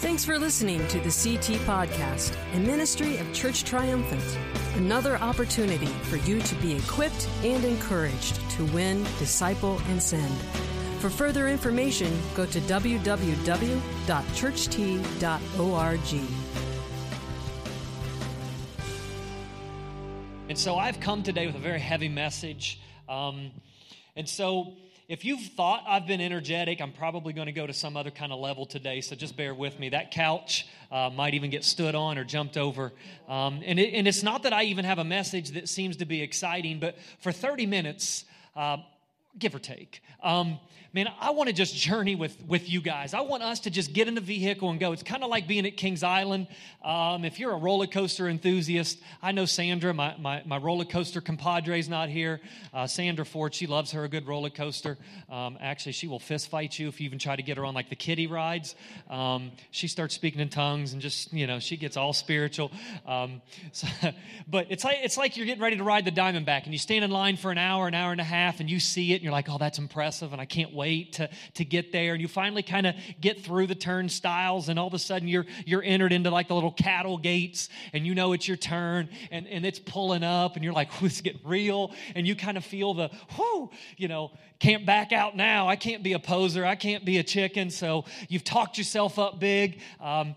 Thanks for listening to the CT Podcast, a ministry of Church Triumphant. Another opportunity for you to be equipped and encouraged to win, disciple, and send. For further information, go to www.churcht.org. And so I've come today with a very heavy message. Um, and so if you've thought I've been energetic, I'm probably going to go to some other kind of level today. So just bear with me. That couch uh, might even get stood on or jumped over. Um, and, it, and it's not that I even have a message that seems to be exciting, but for 30 minutes, uh, give or take. Um, man, I want to just journey with, with you guys. I want us to just get in the vehicle and go. It's kind of like being at Kings Island. Um, if you're a roller coaster enthusiast, I know Sandra, my, my, my roller coaster compadre's not here. Uh, Sandra Ford, she loves her a good roller coaster. Um, actually, she will fist fight you if you even try to get her on like the kiddie rides. Um, she starts speaking in tongues and just, you know, she gets all spiritual. Um, so, but it's like, it's like you're getting ready to ride the Diamondback and you stand in line for an hour, an hour and a half, and you see it and you're like, oh, that's impressive and I can't wait to, to get there. And you finally kind of get through the turnstiles and all of a sudden you're, you're entered into like the little cattle gates and you know it's your turn and, and it's pulling up and you're like, this is getting real. And you kind of feel the, whoo, you know, can't back out now. I can't be a poser. I can't be a chicken. So you've talked yourself up big. Um,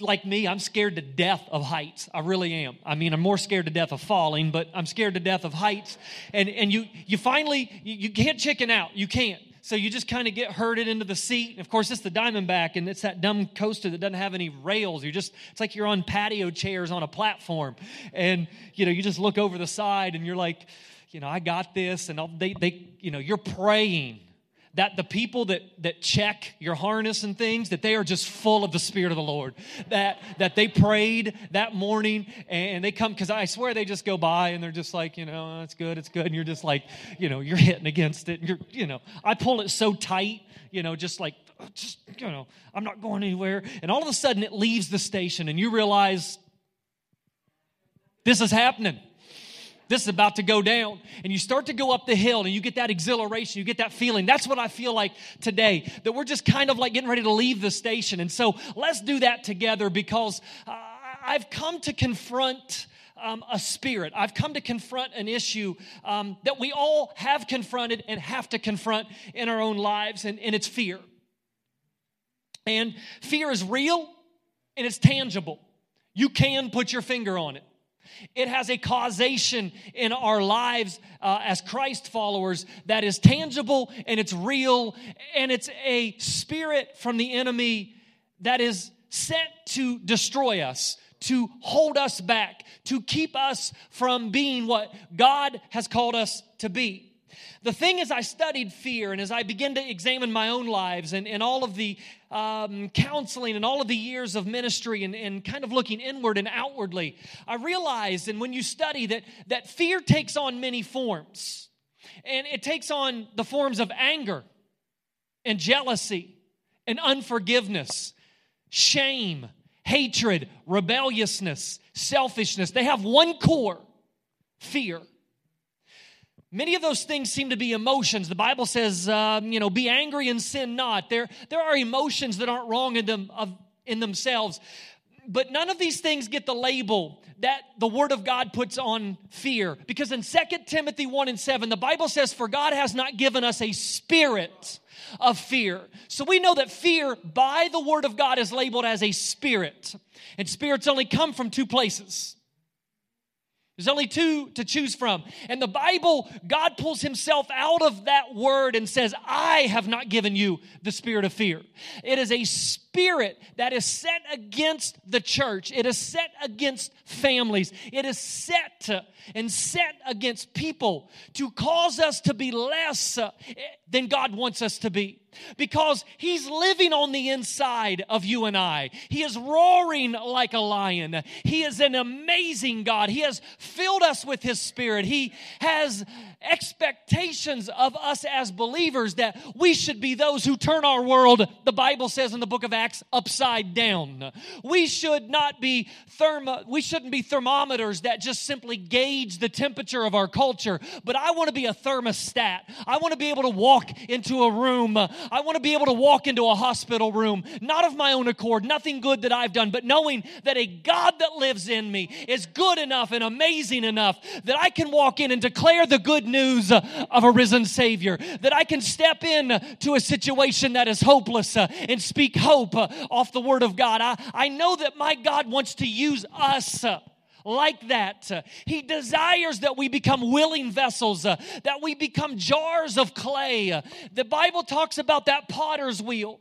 like me, I'm scared to death of heights. I really am. I mean, I'm more scared to death of falling, but I'm scared to death of heights. And, and you, you finally, you, you can't chicken out. You can't. So you just kind of get herded into the seat. Of course, it's the Diamondback, and it's that dumb coaster that doesn't have any rails. You're just, it's like you're on patio chairs on a platform. And, you know, you just look over the side and you're like, you know, I got this. And they, they, you know, you're praying that the people that, that check your harness and things that they are just full of the spirit of the lord. That that they prayed that morning and they come because i swear they just go by and they're just like you know oh, it's good it's good. And you're just like you know you're hitting against it. And you're you know i pull it so tight you know just like oh, just you know i'm not going anywhere. And all of a sudden it leaves the station and you realize this is happening this is about to go down. And you start to go up the hill and you get that exhilaration, you get that feeling. That's what I feel like today, that we're just kind of like getting ready to leave the station. And so let's do that together because uh, I've come to confront. Um, a spirit. I've come to confront an issue um, that we all have confronted and have to confront in our own lives, and, and it's fear. And fear is real and it's tangible. You can put your finger on it. It has a causation in our lives uh, as Christ followers that is tangible and it's real, and it's a spirit from the enemy that is sent to destroy us, to hold us back, to keep us from being what God has called us to be. The thing is, I studied fear and as I began to examine my own lives and, and all of the um, counseling and all of the years of ministry and, and kind of looking inward and outwardly, I realized, and when you study, that, that fear takes on many forms. And it takes on the forms of anger and jealousy and unforgiveness, shame, hatred, rebelliousness, selfishness. They have one core fear. Many of those things seem to be emotions. The Bible says, um, you know, be angry and sin not. There, there are emotions that aren't wrong in, them, of, in themselves. But none of these things get the label that the Word of God puts on fear. Because in 2 Timothy 1 and 7, the Bible says, For God has not given us a spirit of fear. So we know that fear by the Word of God is labeled as a spirit. And spirits only come from two places there's only two to choose from. And the Bible, God pulls himself out of that word and says, I have not given you the spirit of fear. It is a spirit that is set against the church, it is set against families, it is set to, and set against people to cause us to be less uh, than God wants us to be because he's living on the inside of you and I. He is roaring like a lion. He is an amazing God. He has filled us with his spirit. He has expectations of us as believers that we should be those who turn our world, the Bible says in the book of Acts, upside down. We should not be thermo, we shouldn't be thermometers that just simply gauge the temperature of our culture, but I want to be a thermostat. I want to be able to walk into a room. I want to be able to walk into a hospital room, not of my own accord, nothing good that I've done, but knowing that a God that lives in me is good enough and amazing enough that I can walk in and declare the good news uh, of a risen Savior, that I can step in to a situation that is hopeless uh, and speak hope uh, off the Word of God. I, I know that my God wants to use us like that. He desires that we become willing vessels, that we become jars of clay. The Bible talks about that potter's wheel.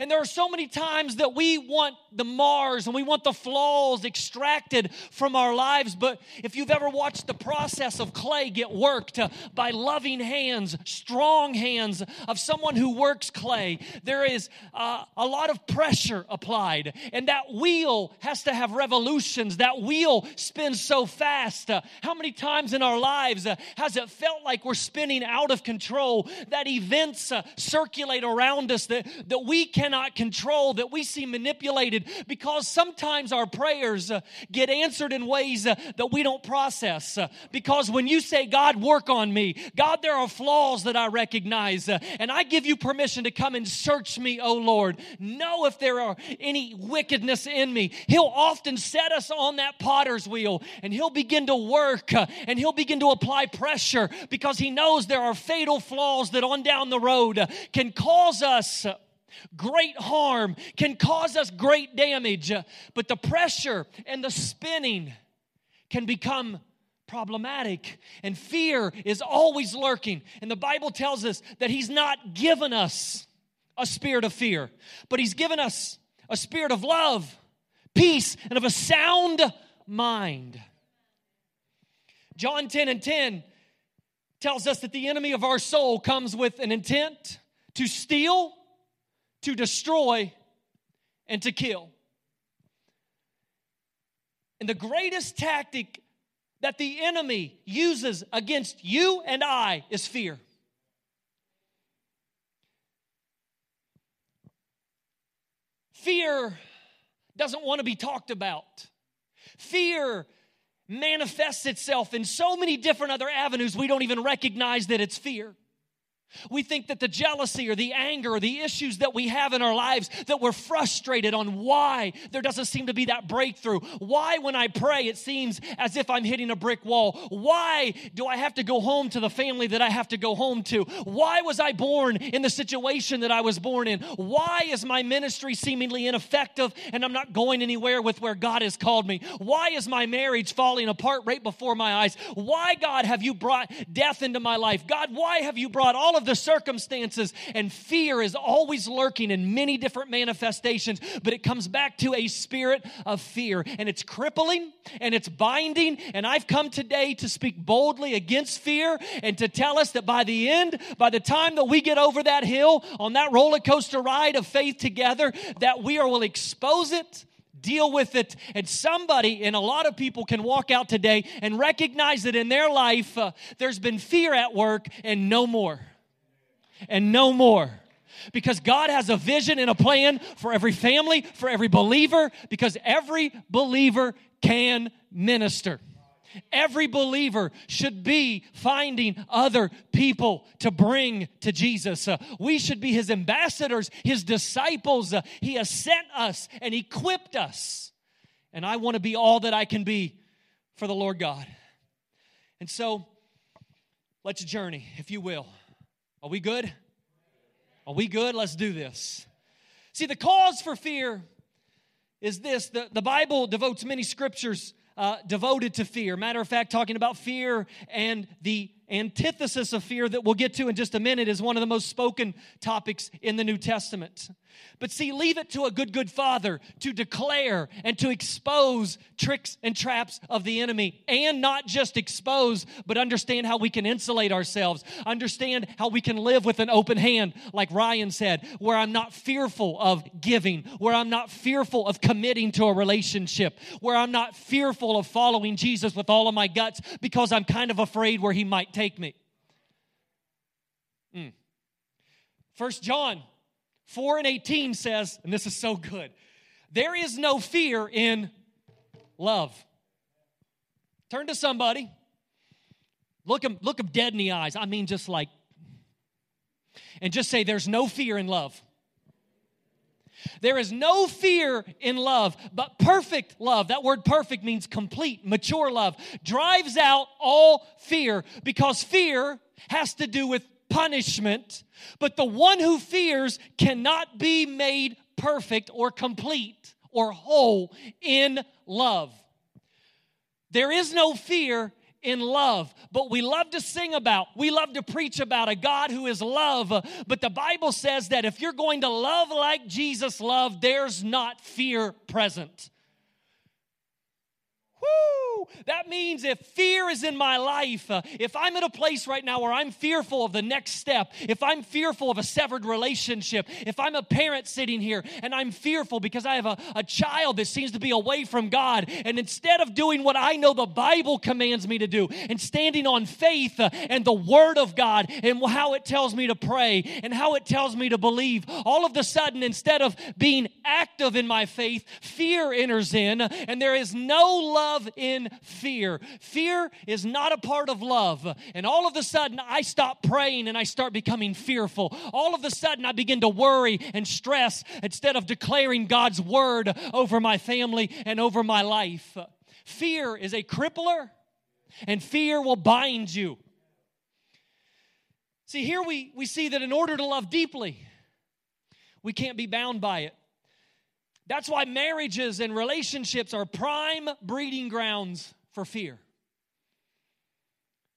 And there are so many times that we want the Mars and we want the flaws extracted from our lives. But if you've ever watched the process of clay get worked uh, by loving hands, strong hands of someone who works clay, there is uh, a lot of pressure applied. And that wheel has to have revolutions. That wheel spins so fast. Uh, how many times in our lives uh, has it felt like we're spinning out of control? That events uh, circulate around us that, that we cannot control, that we see manipulated because sometimes our prayers uh, get answered in ways uh, that we don't process. Uh, because when you say, God, work on me, God, there are flaws that I recognize, and I give you permission to come and search me, oh Lord. Know if there are any wickedness in me. He'll often set us on that potter's wheel and he'll begin to work and he'll begin to apply pressure because he knows there are fatal flaws that on down the road can cause us great harm, can cause us great damage. But the pressure and the spinning can become problematic. And fear is always lurking. And the Bible tells us that He's not given us a spirit of fear, but He's given us a spirit of love, peace, and of a sound mind. John 10 and 10 tells us that the enemy of our soul comes with an intent to steal, to destroy, and to kill. And the greatest tactic that the enemy uses against you and I is fear. Fear doesn't want to be talked about. Fear manifests itself in so many different other avenues we don't even recognize that it's fear. We think that the jealousy or the anger or the issues that we have in our lives that we're frustrated on why there doesn't seem to be that breakthrough. Why, when I pray, it seems as if I'm hitting a brick wall. Why do I have to go home to the family that I have to go home to? Why was I born in the situation that I was born in? Why is my ministry seemingly ineffective and I'm not going anywhere with where God has called me? Why is my marriage falling apart right before my eyes? Why, God, have you brought death into my life? God, why have you brought all of the circumstances. And fear is always lurking in many different manifestations, but it comes back to a spirit of fear. And it's crippling and it's binding. And I've come today to speak boldly against fear and to tell us that by the end, by the time that we get over that hill on that roller coaster ride of faith together, that we are will expose it deal with it. And somebody, and a lot of people can walk out today and recognize that in their life uh, there's been fear at work and no more and no more. Because God has a vision and a plan for every family, for every believer, because every believer can minister. Every believer should be finding other people to bring to Jesus. Uh, we should be his ambassadors, his disciples. Uh, he has sent us and equipped us. And I want to be all that I can be for the Lord God. And so, let's journey, if you will. Are we good? Are we good? Let's do this. See, the cause for fear is this the, the Bible devotes many scriptures uh, devoted to fear. Matter of fact, talking about fear and the antithesis of fear that we'll get to in just a minute is one of the most spoken topics in the New Testament. But see, leave it to a good, good father to declare and to expose tricks and traps of the enemy. And not just expose, but understand how we can insulate ourselves. Understand how we can live with an open hand, like Ryan said, where I'm not fearful of giving, where I'm not fearful of committing to a relationship, where I'm not fearful of following Jesus with all of my guts because I'm kind of afraid where he might take me. Mm. 1 John 4 and 18 says, and this is so good, there is no fear in love. Turn to somebody, look them, look them dead in the eyes. I mean, just like, and just say, There's no fear in love. There is no fear in love, but perfect love, that word perfect means complete, mature love, drives out all fear because fear has to do with punishment, but the one who fears cannot be made perfect or complete or whole in love. There is no fear in love. But we love to sing about, we love to preach about a God who is love. But the Bible says that if you're going to love like Jesus loved, there's not fear present. That means if fear is in my life, uh, if I'm in a place right now where I'm fearful of the next step, if I'm fearful of a severed relationship, if I'm a parent sitting here and I'm fearful because I have a, a child that seems to be away from God, and instead of doing what I know the Bible commands me to do and standing on faith uh, and the Word of God and how it tells me to pray and how it tells me to believe, all of a sudden, instead of being active in my faith, fear enters in, and there is no love in fear. Fear is not a part of love. And all of a sudden, I stop praying and I start becoming fearful. All of a sudden, I begin to worry and stress instead of declaring God's word over my family and over my life. Fear is a crippler, and fear will bind you. See, here we, we see that in order to love deeply, we can't be bound by it. That's why marriages and relationships are prime breeding grounds for fear.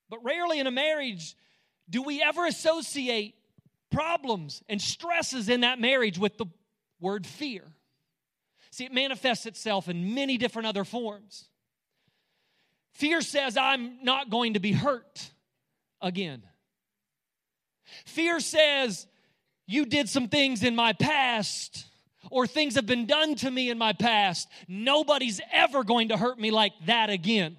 But rarely in a marriage do we ever associate problems and stresses in that marriage with the word fear. See, it manifests itself in many different other forms. Fear says, I'm not going to be hurt again. Fear says, You did some things in my past or things have been done to me in my past. Nobody's ever going to hurt me like that again.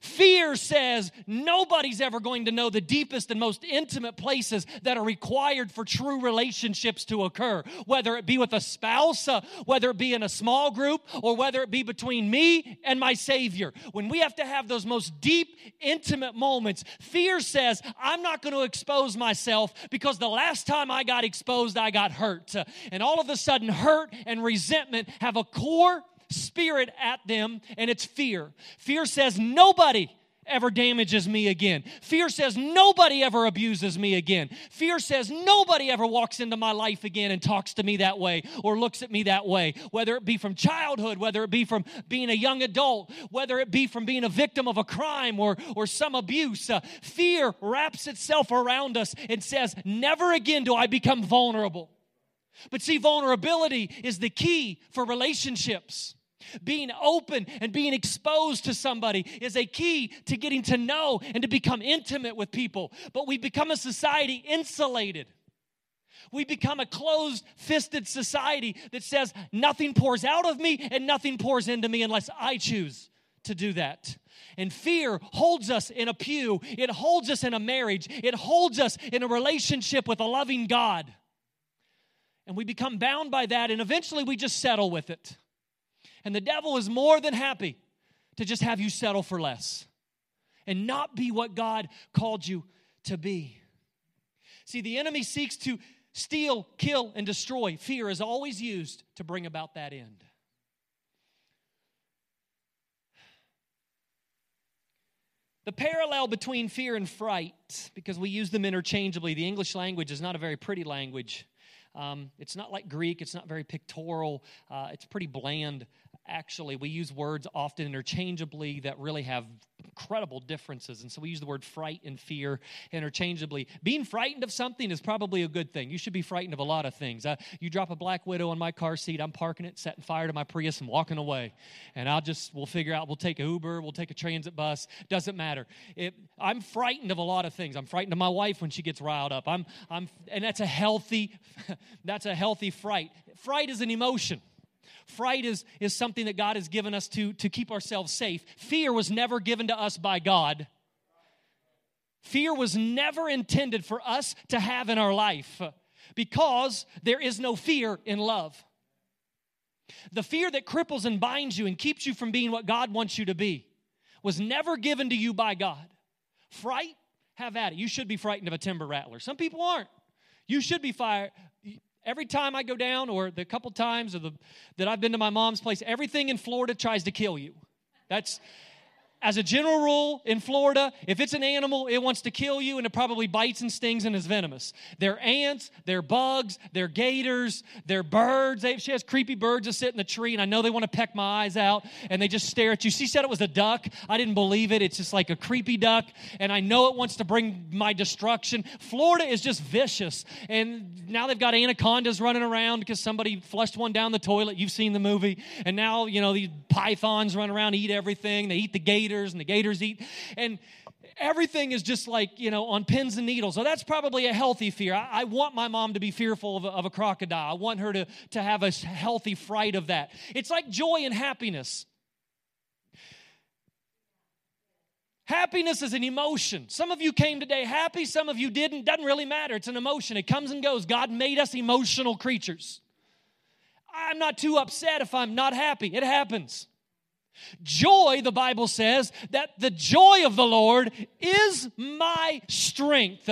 Fear says nobody's ever going to know the deepest and most intimate places that are required for true relationships to occur, whether it be with a spouse, uh, whether it be in a small group, or whether it be between me and my Savior. When we have to have those most deep, intimate moments, fear says, I'm not going to expose myself because the last time I got exposed, I got hurt. And all of a sudden, hurt and resentment have a core spirit at them, and it's fear. Fear says, Nobody ever damages me again. Fear says nobody ever abuses me again. Fear says nobody ever walks into my life again and talks to me that way or looks at me that way, whether it be from childhood, whether it be from being a young adult, whether it be from being a victim of a crime or, or some abuse. Uh, fear wraps itself around us and says, Never again do I become vulnerable. But see, vulnerability is the key for relationships. Being open and being exposed to somebody is a key to getting to know and to become intimate with people. But we become a society insulated. We become a closed fisted society that says nothing pours out of me and nothing pours into me unless I choose to do that. And fear holds us in a pew, it holds us in a marriage, it holds us in a relationship with a loving God. And we become bound by that, and eventually we just settle with it. And the devil is more than happy to just have you settle for less and not be what God called you to be. See, the enemy seeks to steal, kill, and destroy. Fear is always used to bring about that end. The parallel between fear and fright, because we use them interchangeably, the English language is not a very pretty language. Um, it's not like Greek, it's not very pictorial, uh, it's pretty bland actually. We use words often interchangeably that really have incredible differences. And so we use the word fright and fear interchangeably. Being frightened of something is probably a good thing. You should be frightened of a lot of things. Uh, you drop a black widow in my car seat, I'm parking it, setting fire to my Prius, and walking away. And I'll just, we'll figure out, we'll take a Uber, we'll take a transit bus, doesn't matter. It, I'm frightened of a lot of things. I'm frightened of my wife when she gets riled up. I'm, I'm, and that's a healthy, that's a healthy fright. Fright is an emotion. Fright is, is something that God has given us to, to keep ourselves safe. Fear was never given to us by God. Fear was never intended for us to have in our life because there is no fear in love. The fear that cripples and binds you and keeps you from being what God wants you to be was never given to you by God. Fright, have at it. You should be frightened of a timber rattler. Some people aren't. You should be fired. Every time I go down, or the couple times of the, that I've been to my mom's place, everything in Florida tries to kill you. That's as a general rule in Florida, if it's an animal, it wants to kill you and it probably bites and stings and is venomous. They're ants, they're bugs, they're gators, they're birds. They, she has creepy birds that sit in the tree and I know they want to peck my eyes out and they just stare at you. She said it was a duck. I didn't believe it. It's just like a creepy duck and I know it wants to bring my destruction. Florida is just vicious and now they've got anacondas running around because somebody flushed one down the toilet. You've seen the movie. And now, you know, these pythons run around, eat everything. They eat the gators and the gators eat. And everything is just like, you know, on pins and needles. So that's probably a healthy fear. I, I want my mom to be fearful of a, of a crocodile. I want her to, to have a healthy fright of that. It's like joy and happiness. Happiness is an emotion. Some of you came today happy, some of you didn't. Doesn't really matter. It's an emotion. It comes and goes. God made us emotional creatures. I'm not too upset if I'm not happy. It happens. Joy, the Bible says, that the joy of the Lord is my strength.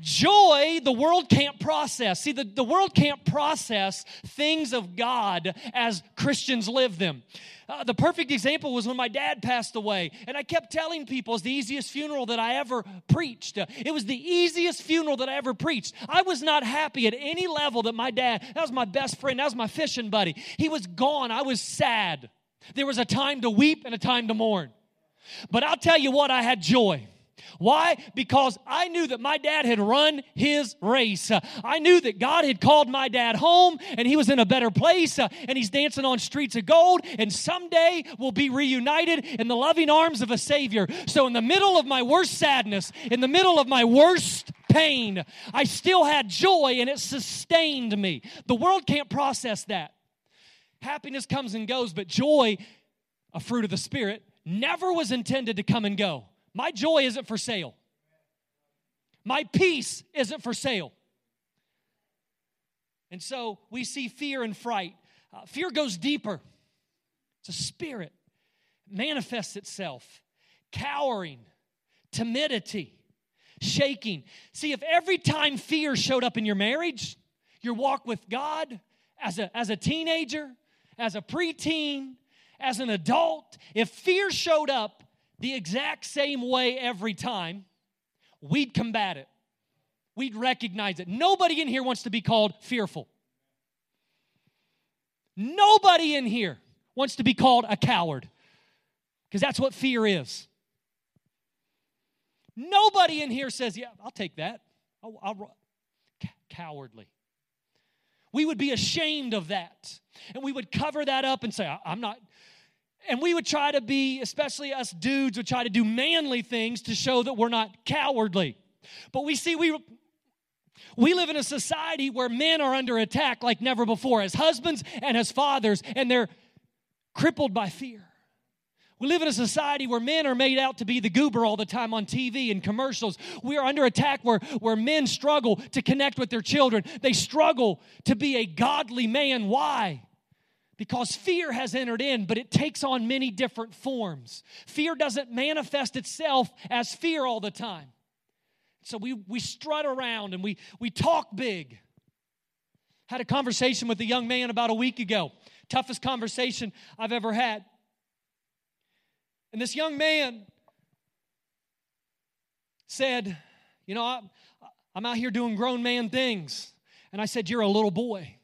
Joy, the world can't process. See, the, the world can't process things of God as Christians live them. Uh, the perfect example was when my dad passed away. And I kept telling people it's the easiest funeral that I ever preached. It was the easiest funeral that I ever preached. I was not happy at any level that my dad, that was my best friend, that was my fishing buddy. He was gone. I was sad. There was a time to weep and a time to mourn. But I'll tell you what, I had joy. Why? Because I knew that my dad had run his race. I knew that God had called my dad home and he was in a better place and he's dancing on streets of gold and someday we'll be reunited in the loving arms of a Savior. So, in the middle of my worst sadness, in the middle of my worst pain, I still had joy and it sustained me. The world can't process that. Happiness comes and goes, but joy, a fruit of the Spirit, never was intended to come and go. My joy isn't for sale. My peace isn't for sale. And so we see fear and fright. Uh, fear goes deeper, it's a spirit, it manifests itself, cowering, timidity, shaking. See, if every time fear showed up in your marriage, your walk with God, as a, as a teenager, as a preteen, as an adult, if fear showed up the exact same way every time, we'd combat it. We'd recognize it. Nobody in here wants to be called fearful. Nobody in here wants to be called a coward because that's what fear is. Nobody in here says, Yeah, I'll take that. I'll, I'll, cowardly. We would be ashamed of that. And we would cover that up and say, I'm not. And we would try to be, especially us dudes, would try to do manly things to show that we're not cowardly. But we see, we, we live in a society where men are under attack like never before, as husbands and as fathers, and they're crippled by fear. We live in a society where men are made out to be the goober all the time on TV and commercials. We are under attack where, where men struggle to connect with their children. They struggle to be a godly man. Why? Because fear has entered in, but it takes on many different forms. Fear doesn't manifest itself as fear all the time. So we, we strut around and we, we talk big. Had a conversation with a young man about a week ago. Toughest conversation I've ever had. And this young man said, You know, I, I'm out here doing grown man things. And I said, You're a little boy.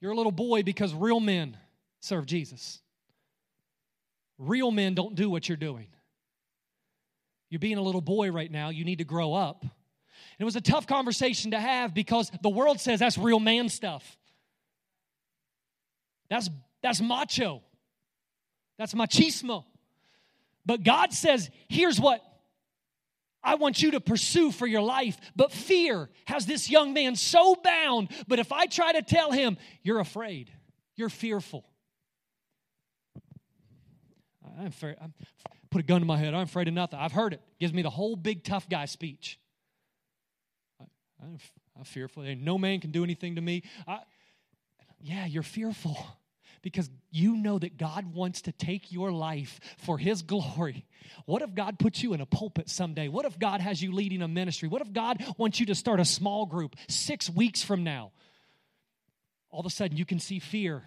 You're a little boy because real men serve Jesus. Real men don't do what you're doing. You're being a little boy right now. You need to grow up. And it was a tough conversation to have because the world says that's real man stuff. That's, that's macho. That's machismo. But God says, here's what I want you to pursue for your life. But fear has this young man so bound. But if I try to tell him, you're afraid, you're fearful. I'm, fair, I'm put a gun to my head. I'm afraid of nothing. I've heard it. Gives me the whole big tough guy speech. I, am fearful. No man can do anything to me. I, yeah, you're fearful because you know that God wants to take your life for His glory. What if God puts you in a pulpit someday? What if God has you leading a ministry? What if God wants you to start a small group six weeks from now? All of a sudden, you can see fear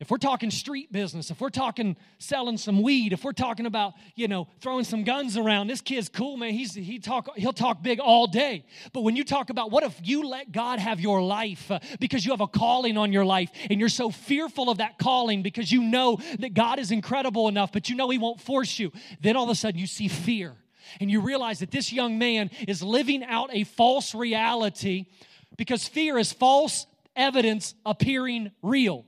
if we're talking street business, if we're talking selling some weed, if we're talking about, you know, throwing some guns around, this kid's cool, man. He's he talk he'll talk big all day. But when you talk about what if you let God have your life uh, because you have a calling on your life and you're so fearful of that calling because you know that God is incredible enough, but you know he won't force you. Then all of a sudden you see fear and you realize that this young man is living out a false reality because fear is false evidence appearing real.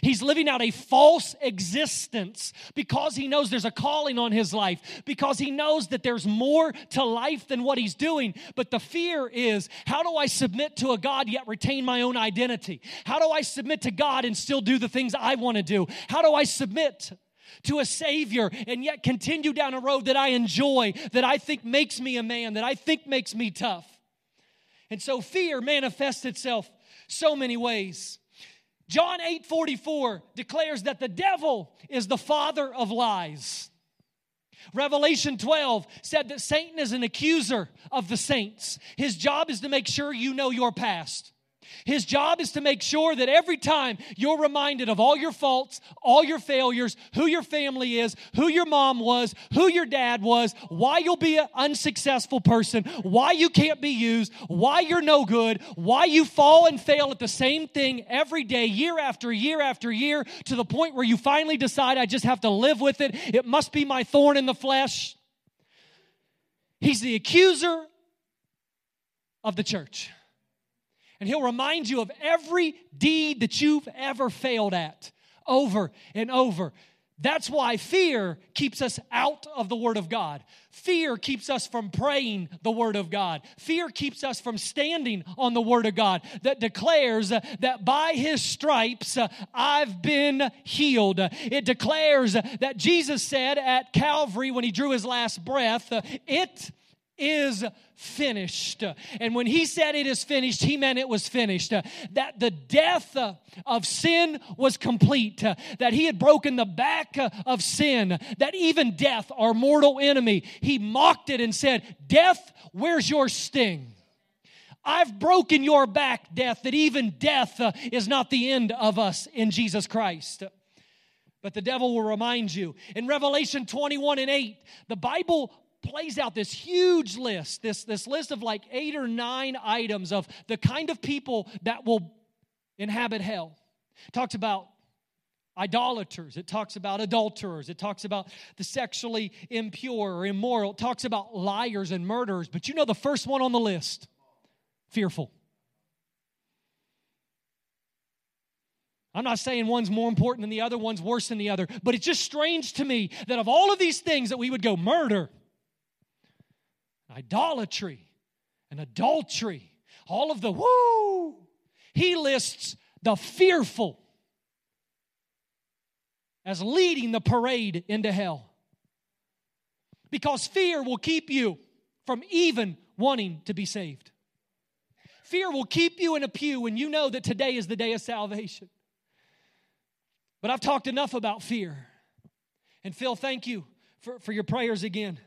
He's living out a false existence because he knows there's a calling on his life, because he knows that there's more to life than what he's doing. But the fear is how do I submit to a God yet retain my own identity? How do I submit to God and still do the things I want to do? How do I submit? To a Savior and yet continue down a road that I enjoy, that I think makes me a man, that I think makes me tough. And so fear manifests itself so many ways. John 8 44 declares that the devil is the father of lies. Revelation 12 said that Satan is an accuser of the saints. His job is to make sure you know your past. His job is to make sure that every time you're reminded of all your faults, all your failures, who your family is, who your mom was, who your dad was, why you'll be an unsuccessful person, why you can't be used, why you're no good, why you fall and fail at the same thing every day, year after year after year, to the point where you finally decide, I just have to live with it. It must be my thorn in the flesh. He's the accuser of the church. And he'll remind you of every deed that you've ever failed at over and over. That's why fear keeps us out of the Word of God. Fear keeps us from praying the Word of God. Fear keeps us from standing on the Word of God that declares that by His stripes uh, I've been healed. It declares that Jesus said at Calvary when He drew His last breath, uh, It is finished. And when he said it is finished, he meant it was finished. That the death of sin was complete. That he had broken the back of sin. That even death, our mortal enemy, he mocked it and said, Death, where's your sting? I've broken your back, death, that even death uh, is not the end of us in Jesus Christ. But the devil will remind you. In Revelation 21 and 8, the Bible plays out this huge list, this, this list of like eight or nine items of the kind of people that will inhabit hell. It talks about idolaters, it talks about adulterers, it talks about the sexually impure or immoral, it talks about liars and murderers. But you know the first one on the list fearful. I'm not saying one's more important than the other, one's worse than the other, but it's just strange to me that of all of these things that we would go murder, idolatry and adultery, all of the woo. He lists the fearful as leading the parade into hell. Because fear will keep you from even wanting to be saved. Fear will keep you in a pew when you know that today is the day of salvation. But I've talked enough about fear. And Phil, thank you for, for your prayers again.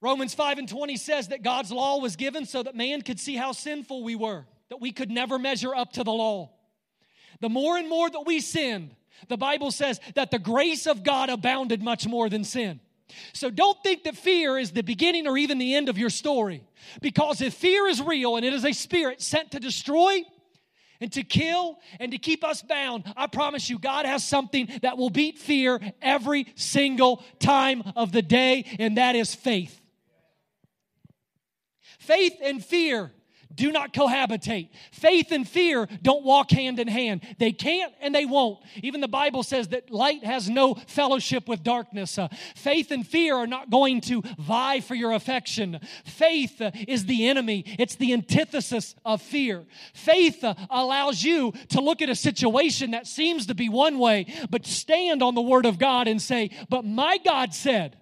Romans 5 and 20 says that God's law was given so that man could see how sinful we were, that we could never measure up to the law. The more and more that we sinned, the Bible says that the grace of God abounded much more than sin. So don't think that fear is the beginning or even the end of your story. Because if fear is real and it is a spirit sent to destroy, and to kill and to keep us bound. I promise you, God has something that will beat fear every single time of the day, and that is faith. Faith and fear do not cohabitate. Faith and fear don't walk hand in hand. They can't and they won't. Even the Bible says that light has no fellowship with darkness. Uh, faith and fear are not going to vie for your affection. Faith uh, is the enemy, it's the antithesis of fear. Faith uh, allows you to look at a situation that seems to be one way, but stand on the Word of God and say, But my God said,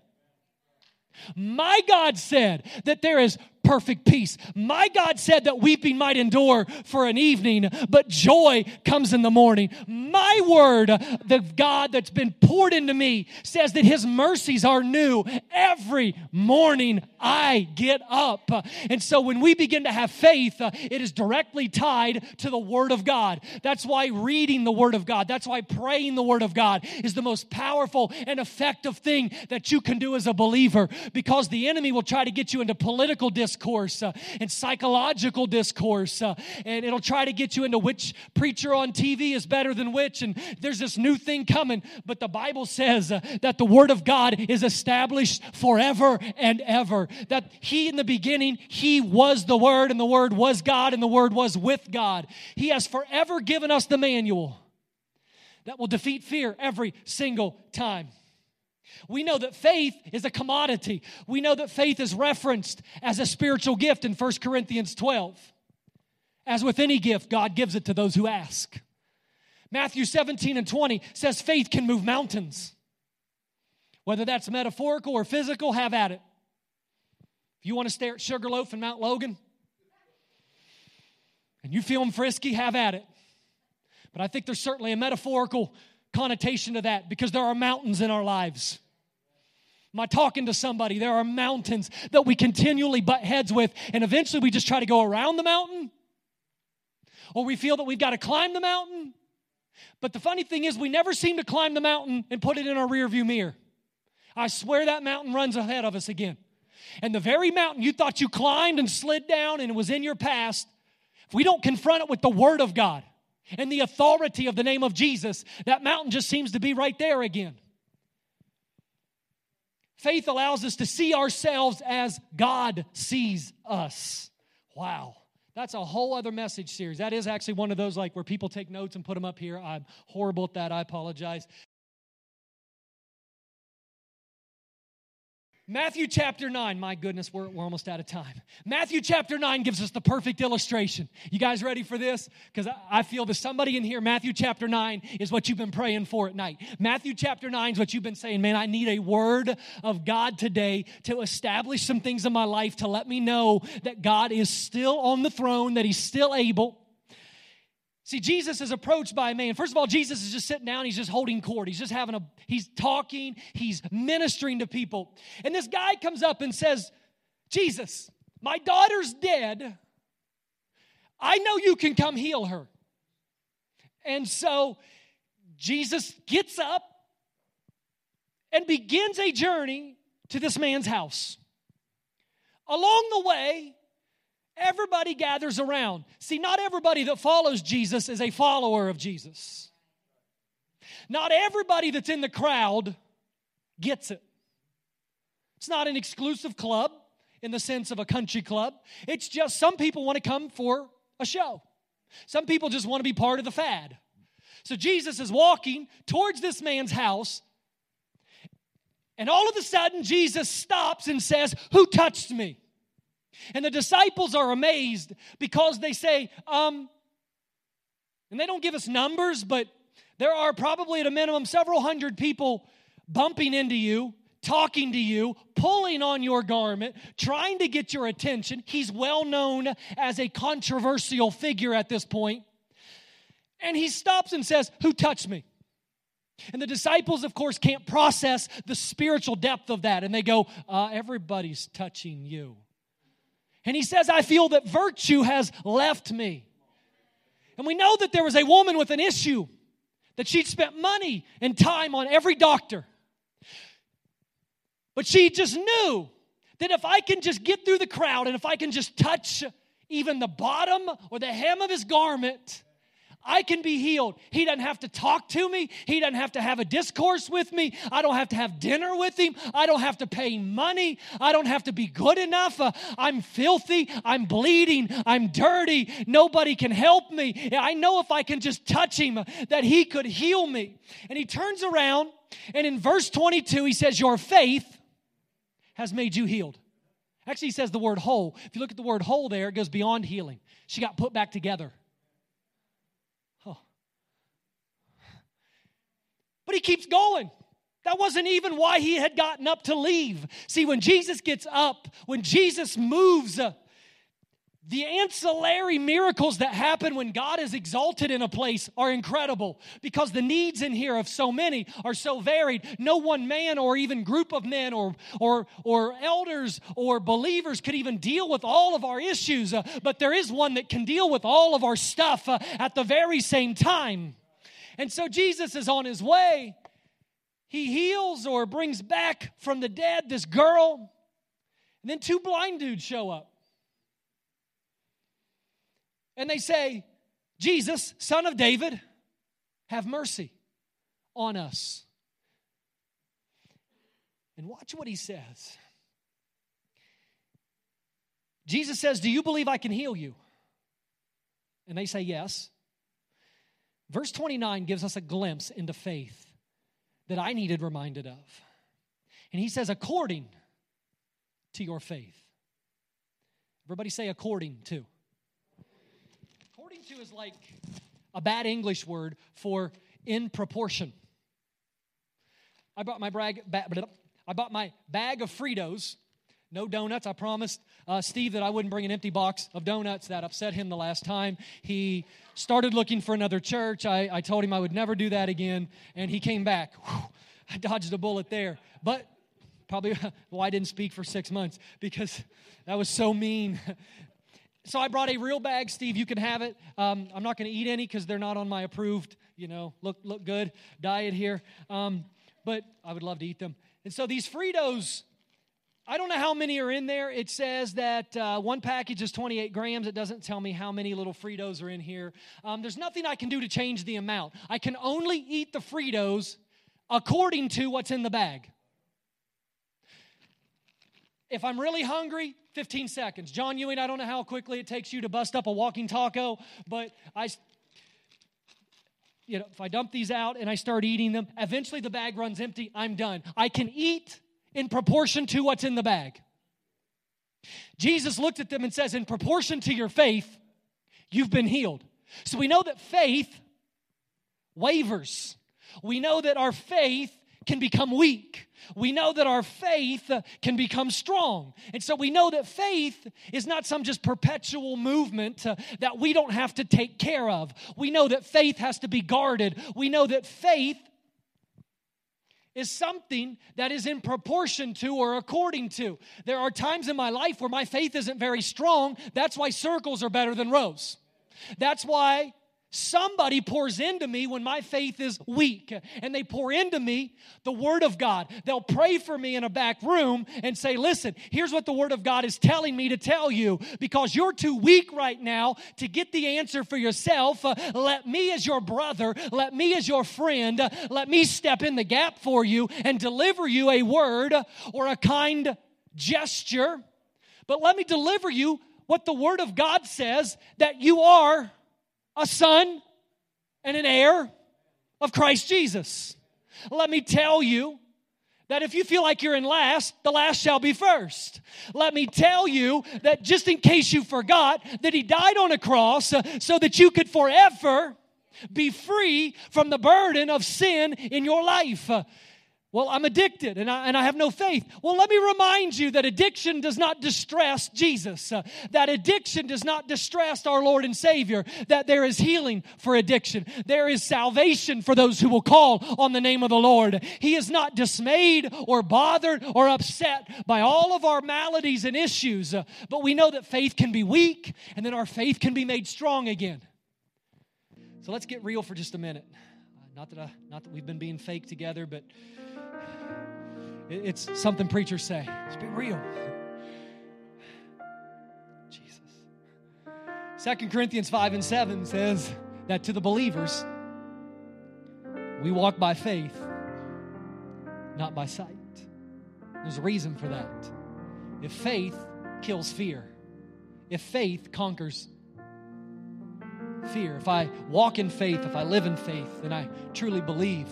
my God said that there is perfect peace. My God said that weeping might endure for an evening, but joy comes in the morning. My word, the God that's been poured into me, says that his mercies are new every morning I get up. And so when we begin to have faith, uh, it is directly tied to the word of God. That's why reading the word of God, that's why praying the word of God is the most powerful and effective thing that you can do as a believer because the enemy will try to get you into political discourse discourse uh, and psychological discourse. Uh, and it'll try to get you into which preacher on TV is better than which. And there's this new thing coming. But the Bible says uh, that the Word of God is established forever and ever. That He, in the beginning, He was the Word, and the Word was God, and the Word was with God. He has forever given us the manual that will defeat fear every single time. We know that faith is a commodity. We know that faith is referenced as a spiritual gift in 1 Corinthians 12. As with any gift, God gives it to those who ask. Matthew 17 and 20 says faith can move mountains. Whether that's metaphorical or physical, have at it. If you want to stare at Sugarloaf and Mount Logan and you feeling frisky, have at it. But I think there's certainly a metaphorical connotation to that because there are mountains in our lives. Am I talking to somebody? There are mountains that we continually butt heads with, and eventually we just try to go around the mountain, or we feel that we've got to climb the mountain. But the funny thing is, we never seem to climb the mountain and put it in our rearview mirror. I swear that mountain runs ahead of us again. And the very mountain you thought you climbed and slid down and it was in your past, if we don't confront it with the Word of God, and the authority of the name of Jesus, that mountain just seems to be right there again. Faith allows us to see ourselves as God sees us. Wow. That's a whole other message series. That is actually one of those like where people take notes and put them up here. I'm horrible at that. I apologize. Matthew chapter 9, my goodness, we're, we're almost out of time. Matthew chapter 9 gives us the perfect illustration. You guys ready for this? Because I, I feel that somebody in here, Matthew chapter 9 is what you've been praying for at night. Matthew chapter 9 is what you've been saying, man, I need a word of God today to establish some things in my life to let me know that God is still on the throne, that He's still able See, Jesus is approached by a man. First of all, Jesus is just sitting down, he's just holding court. He's just having a, he's talking, he's ministering to people. And this guy comes up and says, Jesus, my daughter's dead. I know you can come heal her. And so Jesus gets up and begins a journey to this man's house. Along the way, Everybody gathers around. See, not everybody that follows Jesus is a follower of Jesus. Not everybody that's in the crowd gets it. It's not an exclusive club in the sense of a country club. It's just some people want to come for a show. Some people just want to be part of the fad. So Jesus is walking towards this man's house, and all of a sudden, Jesus stops and says, Who touched me? And the disciples are amazed because they say, um, and they don't give us numbers, but there are probably at a minimum several hundred people bumping into you, talking to you, pulling on your garment, trying to get your attention. He's well known as a controversial figure at this point. And he stops and says, Who touched me? And the disciples, of course, can't process the spiritual depth of that. And they go, uh, Everybody's touching you. And he says, I feel that virtue has left me. And we know that there was a woman with an issue, that she'd spent money and time on every doctor. But she just knew that if I can just get through the crowd and if I can just touch even the bottom or the hem of his garment, I can be healed. He doesn't have to talk to me. He doesn't have to have a discourse with me. I don't have to have dinner with him. I don't have to pay money. I don't have to be good enough. Uh, I'm filthy. I'm bleeding. I'm dirty. Nobody can help me. I know if I can just touch him that he could heal me. And he turns around and in verse 22 he says, Your faith has made you healed. Actually, he says the word whole. If you look at the word whole there, it goes beyond healing. She got put back together. Oh. But he keeps going. That wasn't even why he had gotten up to leave. See, when Jesus gets up, when Jesus moves, uh, the ancillary miracles that happen when God is exalted in a place are incredible because the needs in here of so many are so varied. No one man or even group of men or, or, or elders or believers could even deal with all of our issues, uh, but there is one that can deal with all of our stuff uh, at the very same time. And so Jesus is on his way. He heals or brings back from the dead this girl. And then two blind dudes show up and they say, Jesus, son of David, have mercy on us. And watch what he says. Jesus says, Do you believe I can heal you? And they say, Yes. Verse 29 gives us a glimpse into faith that I needed reminded of. And he says, According to your faith. Everybody say, according to According to is like a bad English word for in proportion. I bought my brag, I bought my bag of Fritos. No donuts. I promised uh, Steve that I wouldn't bring an empty box of donuts. That upset him the last time. He started looking for another church. I, I told him I would never do that again, and he came back. Whew, I dodged a bullet there. But probably why I didn't speak for six months because that was so mean. so I brought a real bag, Steve. You can have it. Um, I'm not going to eat any because they're not on my approved, you know, look look good diet here. Um, but I would love to eat them. And so these Fritos, I don't know how many are in there. It says that uh, one package is 28 grams. It doesn't tell me how many little Fritos are in here. Um, there's nothing I can do to change the amount. I can only eat the Fritos according to what's in the bag. If I'm really hungry, 15 seconds. John Ewing, I don't know how quickly it takes you to bust up a walking taco, but I you know, if I dump these out and I start eating them, eventually the bag runs empty, I'm done. I can eat in proportion to what's in the bag. Jesus looked at them and says, In proportion to your faith, you've been healed. So we know that faith wavers. We know that our faith can become weak. We know that our faith can become strong. And so we know that faith is not some just perpetual movement uh, that we don't have to take care of. We know that faith has to be guarded. We know that faith is something that is in proportion to or according to. There are times in my life where my faith isn't very strong. That's why circles are better than rows. That's why Somebody pours into me when my faith is weak, and they pour into me the Word of God. They'll pray for me in a back room and say, Listen, here's what the Word of God is telling me to tell you because you're too weak right now to get the answer for yourself. Uh, let me, as your brother, let me, as your friend, uh, let me step in the gap for you and deliver you a word or a kind gesture. But let me deliver you what the Word of God says that you are a son and an heir of Christ Jesus. Let me tell you that if you feel like you're in last, the last shall be first. Let me tell you that just in case you forgot, that He died on a cross uh, so that you could forever be free from the burden of sin in your life. Uh, well, I'm addicted and I, and I have no faith. Well, let me remind you that addiction does not distress Jesus, uh, that addiction does not distress our Lord and Savior, that there is healing for addiction. There is salvation for those who will call on the name of the Lord. He is not dismayed or bothered or upset by all of our maladies and issues, uh, but we know that faith can be weak and then our faith can be made strong again. So let's get real for just a minute. Not that, I, not that we've been being fake together, but it's something preachers say. Let's be real. Jesus. Second Corinthians 5 and 7 says that to the believers, we walk by faith, not by sight. There's a reason for that. If faith kills fear, if faith conquers fear, if I walk in faith, if I live in faith, then I truly believe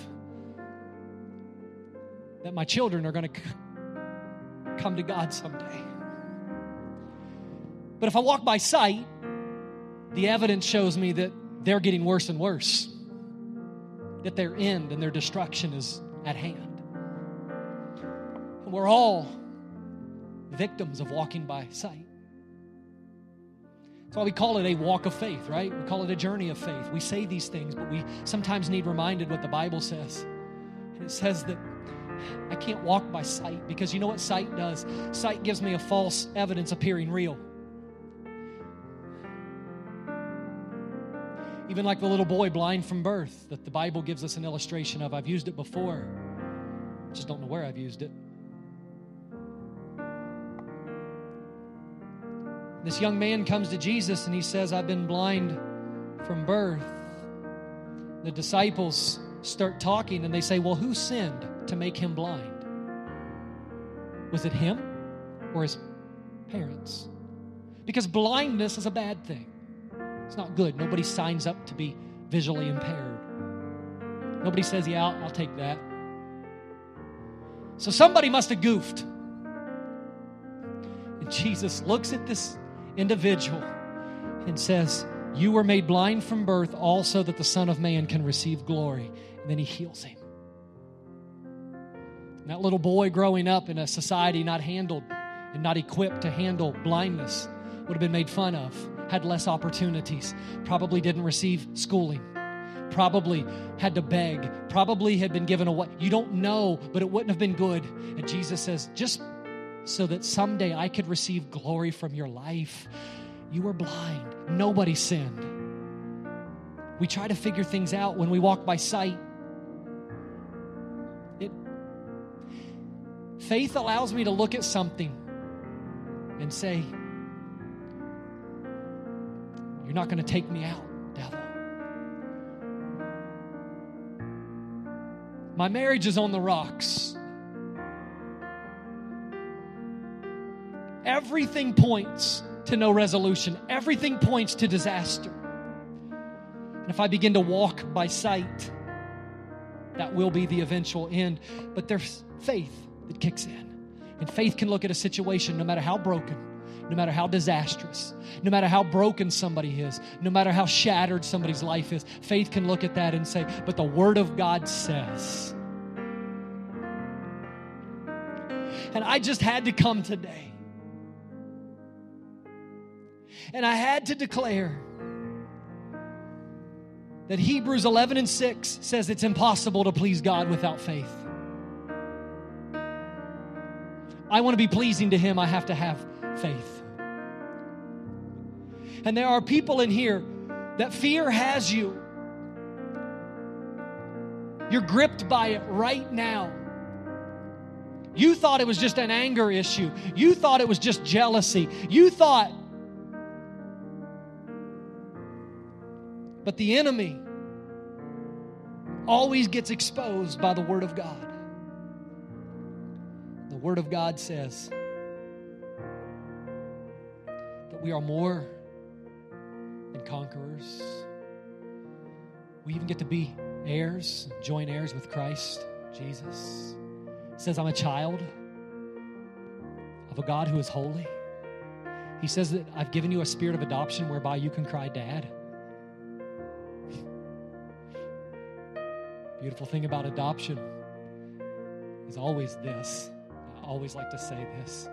that my children are going to come to God someday. But if I walk by sight, the evidence shows me that they're getting worse and worse, that their end and their destruction is at hand. And we're all victims of walking by sight. That's why we call it a walk of faith, right? We call it a journey of faith. We say these things, but we sometimes need reminded what the Bible says. And it says that I can't walk by sight because you know what sight does? Sight gives me a false evidence appearing real. Even like the little boy blind from birth that the Bible gives us an illustration of. I've used it before, just don't know where I've used it. This young man comes to Jesus and he says, I've been blind from birth. The disciples start talking and they say, Well, who sinned to make him blind? Was it him or his parents? Because blindness is a bad thing. It's not good. Nobody signs up to be visually impaired. Nobody says, Yeah, I'll, I'll take that. So somebody must have goofed. And Jesus looks at this individual and says, You were made blind from birth, also that the Son of Man can receive glory. And then he heals him. And that little boy growing up in a society not handled and not equipped to handle blindness would have been made fun of, had less opportunities, probably didn't receive schooling, probably had to beg, probably had been given away. You don't know, but it wouldn't have been good. And Jesus says, just so that someday I could receive glory from your life. You were blind. Nobody sinned. We try to figure things out when we walk by sight. Faith allows me to look at something and say, You're not going to take me out, devil. My marriage is on the rocks. Everything points to no resolution, everything points to disaster. And if I begin to walk by sight, that will be the eventual end. But there's faith that kicks in. And faith can look at a situation, no matter how broken, no matter how disastrous, no matter how broken somebody is, no matter how shattered somebody's life is. Faith can look at that and say, But the Word of God says. And I just had to come today and I had to declare that Hebrews 11 and 6 says it's impossible to please God without faith. I want to be pleasing to Him, I have to have faith. And there are people in here that fear has you. You're gripped by it right now. You thought it was just an anger issue. You thought it was just jealousy. You thought But the enemy always gets exposed by the Word of God. The Word of God says that we are more than conquerors. We even get to be heirs, join heirs with Christ Jesus. Says, I'm a child of a God who is holy. He says that I've given you a spirit of adoption whereby you can cry, Dad. Beautiful thing about adoption is always this. I always like to say this.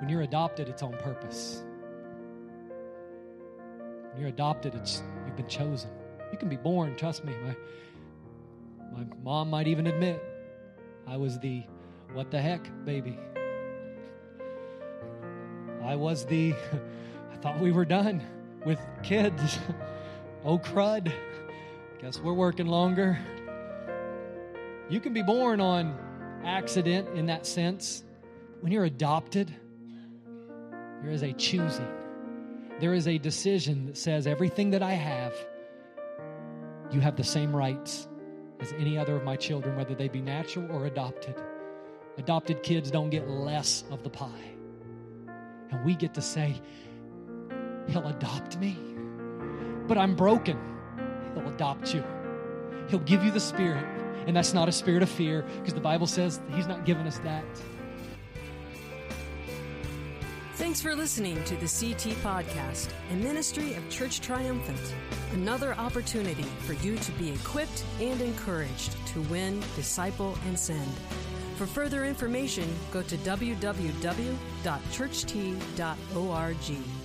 When you're adopted, it's on purpose. When you're adopted, it's you've been chosen. You can be born, trust me. My my mom might even admit I was the what the heck baby. I was the I thought we were done with kids. oh crud. Guess we're working longer. You can be born on accident in that sense. When you're adopted, there is a choosing. There is a decision that says, everything that I have you have the same rights as any other of my children, whether they be natural or adopted. Adopted kids don't get less of the pie. And we get to say, He'll adopt me. But I'm broken. He'll adopt you. He'll give you the Spirit. And that's not a spirit of fear because the Bible says He's not given us that. Thanks for listening to the CT Podcast, a ministry of Church Triumphant. Another opportunity for you to be equipped and encouraged to win, disciple, and send. For further information, go to www.churcht.org.